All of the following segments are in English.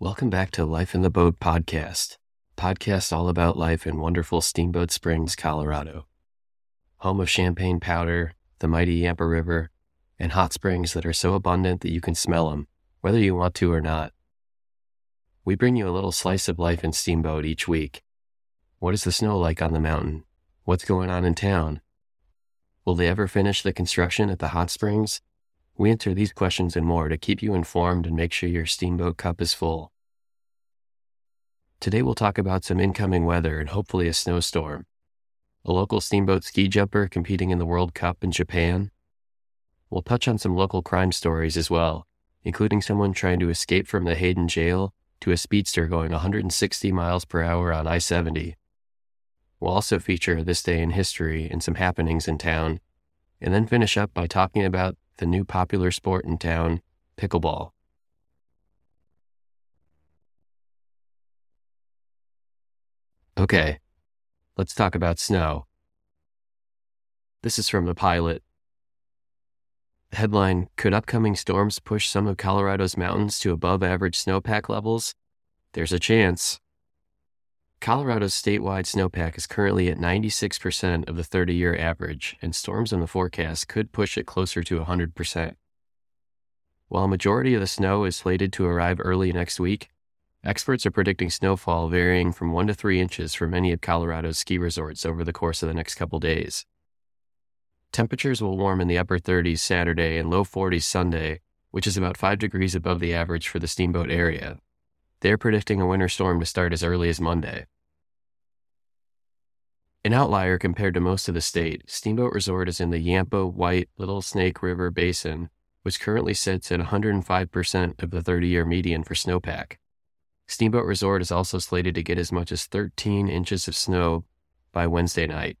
Welcome back to Life in the Boat podcast. Podcast all about life in wonderful Steamboat Springs, Colorado. Home of champagne powder, the mighty Yampa River, and hot springs that are so abundant that you can smell them, whether you want to or not. We bring you a little slice of life in Steamboat each week. What is the snow like on the mountain? What's going on in town? Will they ever finish the construction at the hot springs? We answer these questions and more to keep you informed and make sure your steamboat cup is full. Today we'll talk about some incoming weather and hopefully a snowstorm, a local steamboat ski jumper competing in the World Cup in Japan. We'll touch on some local crime stories as well, including someone trying to escape from the Hayden jail to a speedster going 160 miles per hour on I 70. We'll also feature this day in history and some happenings in town, and then finish up by talking about the new popular sport in town, pickleball. Okay, let's talk about snow. This is from the pilot. Headline Could upcoming storms push some of Colorado's mountains to above average snowpack levels? There's a chance. Colorado's statewide snowpack is currently at 96% of the 30 year average, and storms in the forecast could push it closer to 100%. While a majority of the snow is slated to arrive early next week, experts are predicting snowfall varying from 1 to 3 inches for many of Colorado's ski resorts over the course of the next couple days. Temperatures will warm in the upper 30s Saturday and low 40s Sunday, which is about 5 degrees above the average for the Steamboat area, they're predicting a winter storm to start as early as Monday. An outlier compared to most of the state, Steamboat Resort is in the Yampa White Little Snake River Basin, which currently sits at 105% of the 30 year median for snowpack. Steamboat Resort is also slated to get as much as 13 inches of snow by Wednesday night.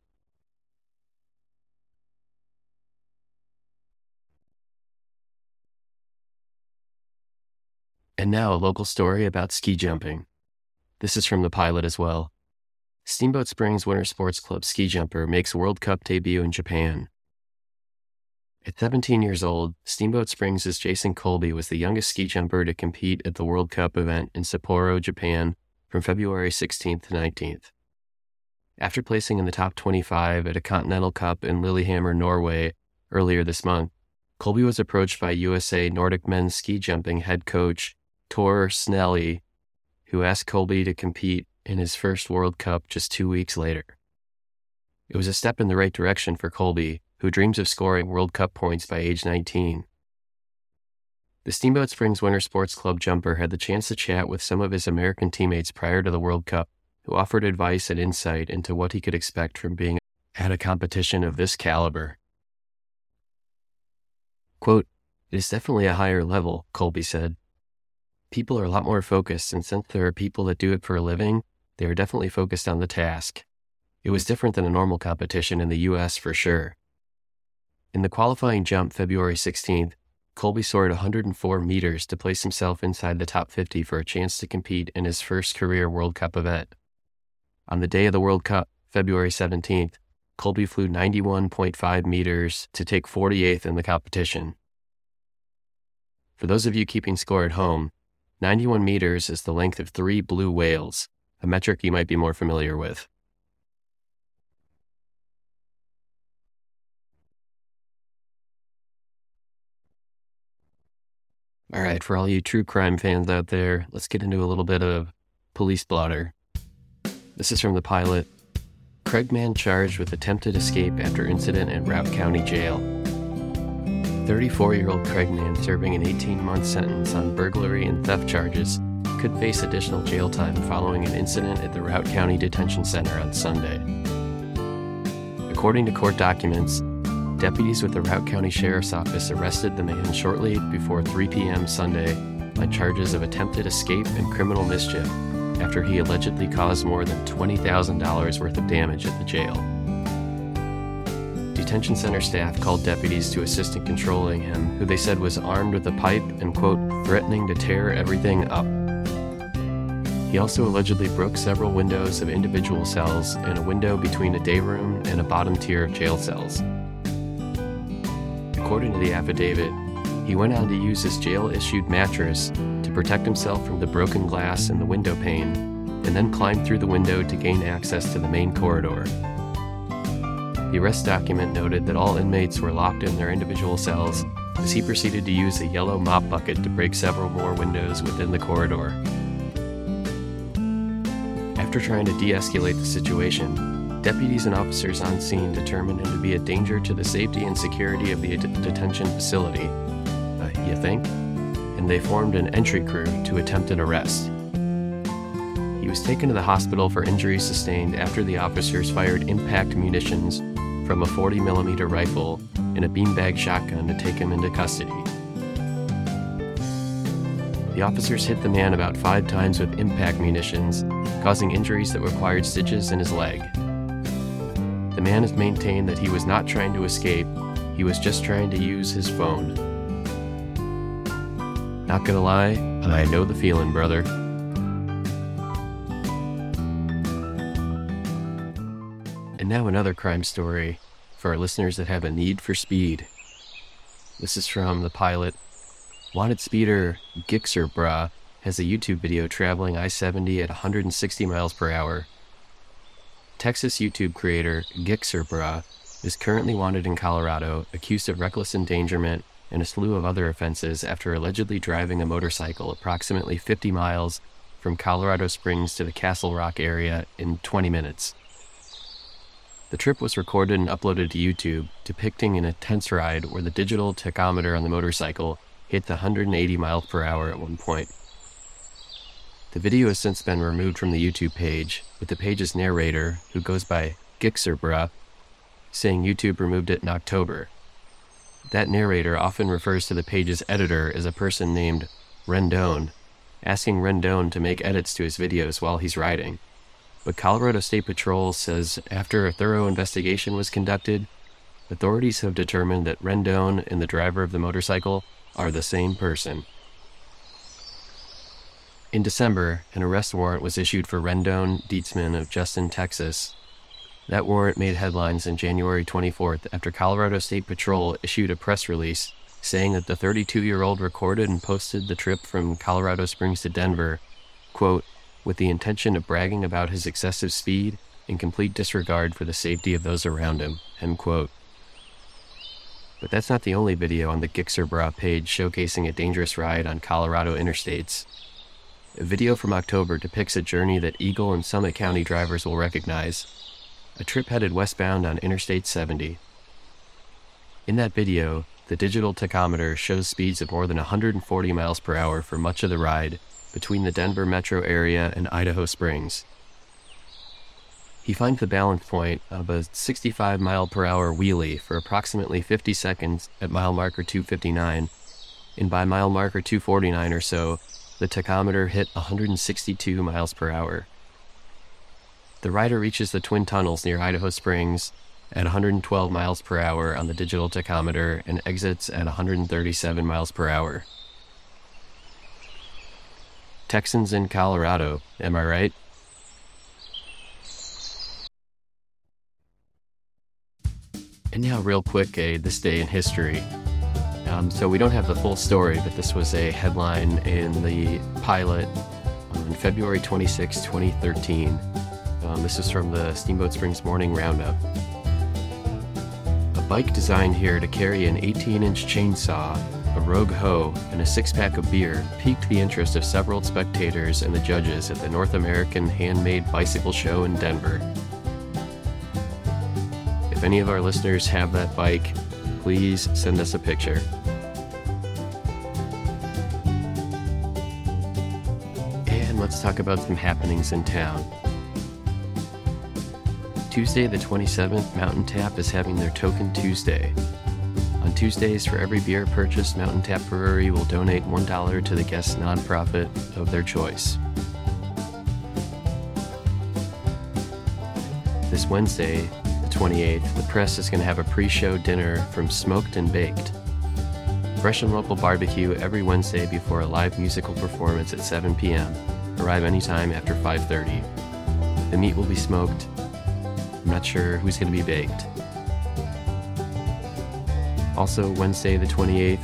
And now a local story about ski jumping. This is from the pilot as well. Steamboat Springs Winter Sports Club ski jumper makes World Cup debut in Japan. At 17 years old, Steamboat Springs' Jason Colby was the youngest ski jumper to compete at the World Cup event in Sapporo, Japan from February 16th to 19th. After placing in the top 25 at a Continental Cup in Lillehammer, Norway earlier this month, Colby was approached by USA Nordic men's ski jumping head coach Tor Snelly, who asked Colby to compete in his first World Cup just two weeks later. It was a step in the right direction for Colby, who dreams of scoring World Cup points by age 19. The Steamboat Springs Winter Sports Club jumper had the chance to chat with some of his American teammates prior to the World Cup, who offered advice and insight into what he could expect from being at a competition of this caliber. Quote, It is definitely a higher level, Colby said people are a lot more focused. And since there are people that do it for a living, they are definitely focused on the task. It was different than a normal competition in the US for sure. In the qualifying jump February 16th, Colby soared 104 meters to place himself inside the top 50 for a chance to compete in his first career World Cup event. On the day of the World Cup, February 17th, Colby flew 91.5 meters to take 48th in the competition. For those of you keeping score at home, 91 meters is the length of three blue whales, a metric you might be more familiar with. All right, for all you true crime fans out there, let's get into a little bit of police blotter. This is from the pilot. Craig man charged with attempted escape after incident at Routt County Jail. 34 year old Craig man serving an 18 month sentence on burglary and theft charges could face additional jail time following an incident at the Routt County Detention Center on Sunday. According to court documents, deputies with the Routt County Sheriff's Office arrested the man shortly before 3 p.m. Sunday on charges of attempted escape and criminal mischief after he allegedly caused more than $20,000 worth of damage at the jail detention center staff called deputies to assist in controlling him, who they said was armed with a pipe and, quote, threatening to tear everything up. He also allegedly broke several windows of individual cells and a window between a day room and a bottom tier of jail cells. According to the affidavit, he went on to use his jail issued mattress to protect himself from the broken glass in the window pane, and then climbed through the window to gain access to the main corridor. The arrest document noted that all inmates were locked in their individual cells as he proceeded to use a yellow mop bucket to break several more windows within the corridor. After trying to de escalate the situation, deputies and officers on scene determined him to be a danger to the safety and security of the detention facility. Uh, you think? And they formed an entry crew to attempt an arrest. He was taken to the hospital for injuries sustained after the officers fired impact munitions from a 40 millimeter rifle and a beanbag shotgun to take him into custody. The officers hit the man about five times with impact munitions, causing injuries that required stitches in his leg. The man has maintained that he was not trying to escape, he was just trying to use his phone. Not gonna lie, I know the feeling, brother. And now another crime story for our listeners that have a need for speed. This is from the pilot. Wanted speeder Gixxer Bra has a YouTube video traveling I 70 at 160 miles per hour. Texas YouTube creator Gixxer Bra is currently wanted in Colorado, accused of reckless endangerment and a slew of other offenses after allegedly driving a motorcycle approximately 50 miles from Colorado Springs to the Castle Rock area in 20 minutes. The trip was recorded and uploaded to YouTube, depicting an intense ride where the digital tachometer on the motorcycle hit the 180 miles per hour at one point. The video has since been removed from the YouTube page, with the page's narrator, who goes by Gixerbra, saying YouTube removed it in October. That narrator often refers to the page's editor as a person named Rendon, asking Rendon to make edits to his videos while he's riding. But Colorado State Patrol says after a thorough investigation was conducted, authorities have determined that Rendon and the driver of the motorcycle are the same person. In December, an arrest warrant was issued for Rendon Dietzman of Justin, Texas. That warrant made headlines on January 24th after Colorado State Patrol issued a press release saying that the 32 year old recorded and posted the trip from Colorado Springs to Denver, quote, with the intention of bragging about his excessive speed in complete disregard for the safety of those around him. End quote. But that's not the only video on the Gixerbra page showcasing a dangerous ride on Colorado interstates. A video from October depicts a journey that Eagle and Summit County drivers will recognize a trip headed westbound on Interstate 70. In that video, the digital tachometer shows speeds of more than 140 miles per hour for much of the ride between the Denver metro area and Idaho Springs. He finds the balance point of a 65 mile per hour wheelie for approximately 50 seconds at mile marker 259, and by mile marker 249 or so, the tachometer hit 162 miles per hour. The rider reaches the twin tunnels near Idaho Springs at 112 miles per hour on the digital tachometer and exits at 137 miles per hour. Texans in Colorado, am I right? And now, real quick, a this day in history. Um, so we don't have the full story, but this was a headline in the pilot on February 26, 2013. Um, this is from the Steamboat Springs Morning Roundup. Bike designed here to carry an 18 inch chainsaw a rogue hoe, and a six pack of beer piqued the interest of several spectators and the judges at the North American Handmade Bicycle Show in Denver. If any of our listeners have that bike, please send us a picture. And let's talk about some happenings in town. Tuesday, the 27th, Mountain Tap is having their Token Tuesday. On Tuesdays, for every beer purchased, Mountain Tap Brewery will donate $1 to the guest nonprofit of their choice. This Wednesday, the 28th, the press is going to have a pre show dinner from Smoked and Baked. Fresh and local barbecue every Wednesday before a live musical performance at 7 p.m. Arrive anytime after 5:30. The meat will be smoked. I'm not sure who's going to be baked. Also, Wednesday the 28th,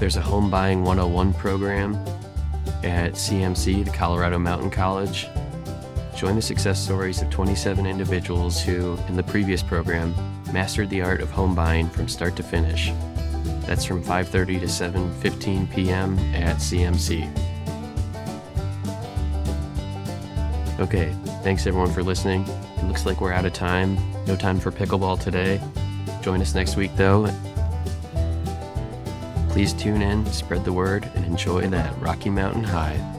there's a Home Buying 101 program. at CMC, the Colorado Mountain College. Join the success stories of 27 individuals who, in the previous program, mastered the art of home buying from start to finish. That's from 5:30 to 7:15 p.m. at CMC. Okay, thanks everyone for listening. It looks like we're out of time. No time for pickleball today. Join us next week though. Please tune in, spread the word, and enjoy that Rocky Mountain High.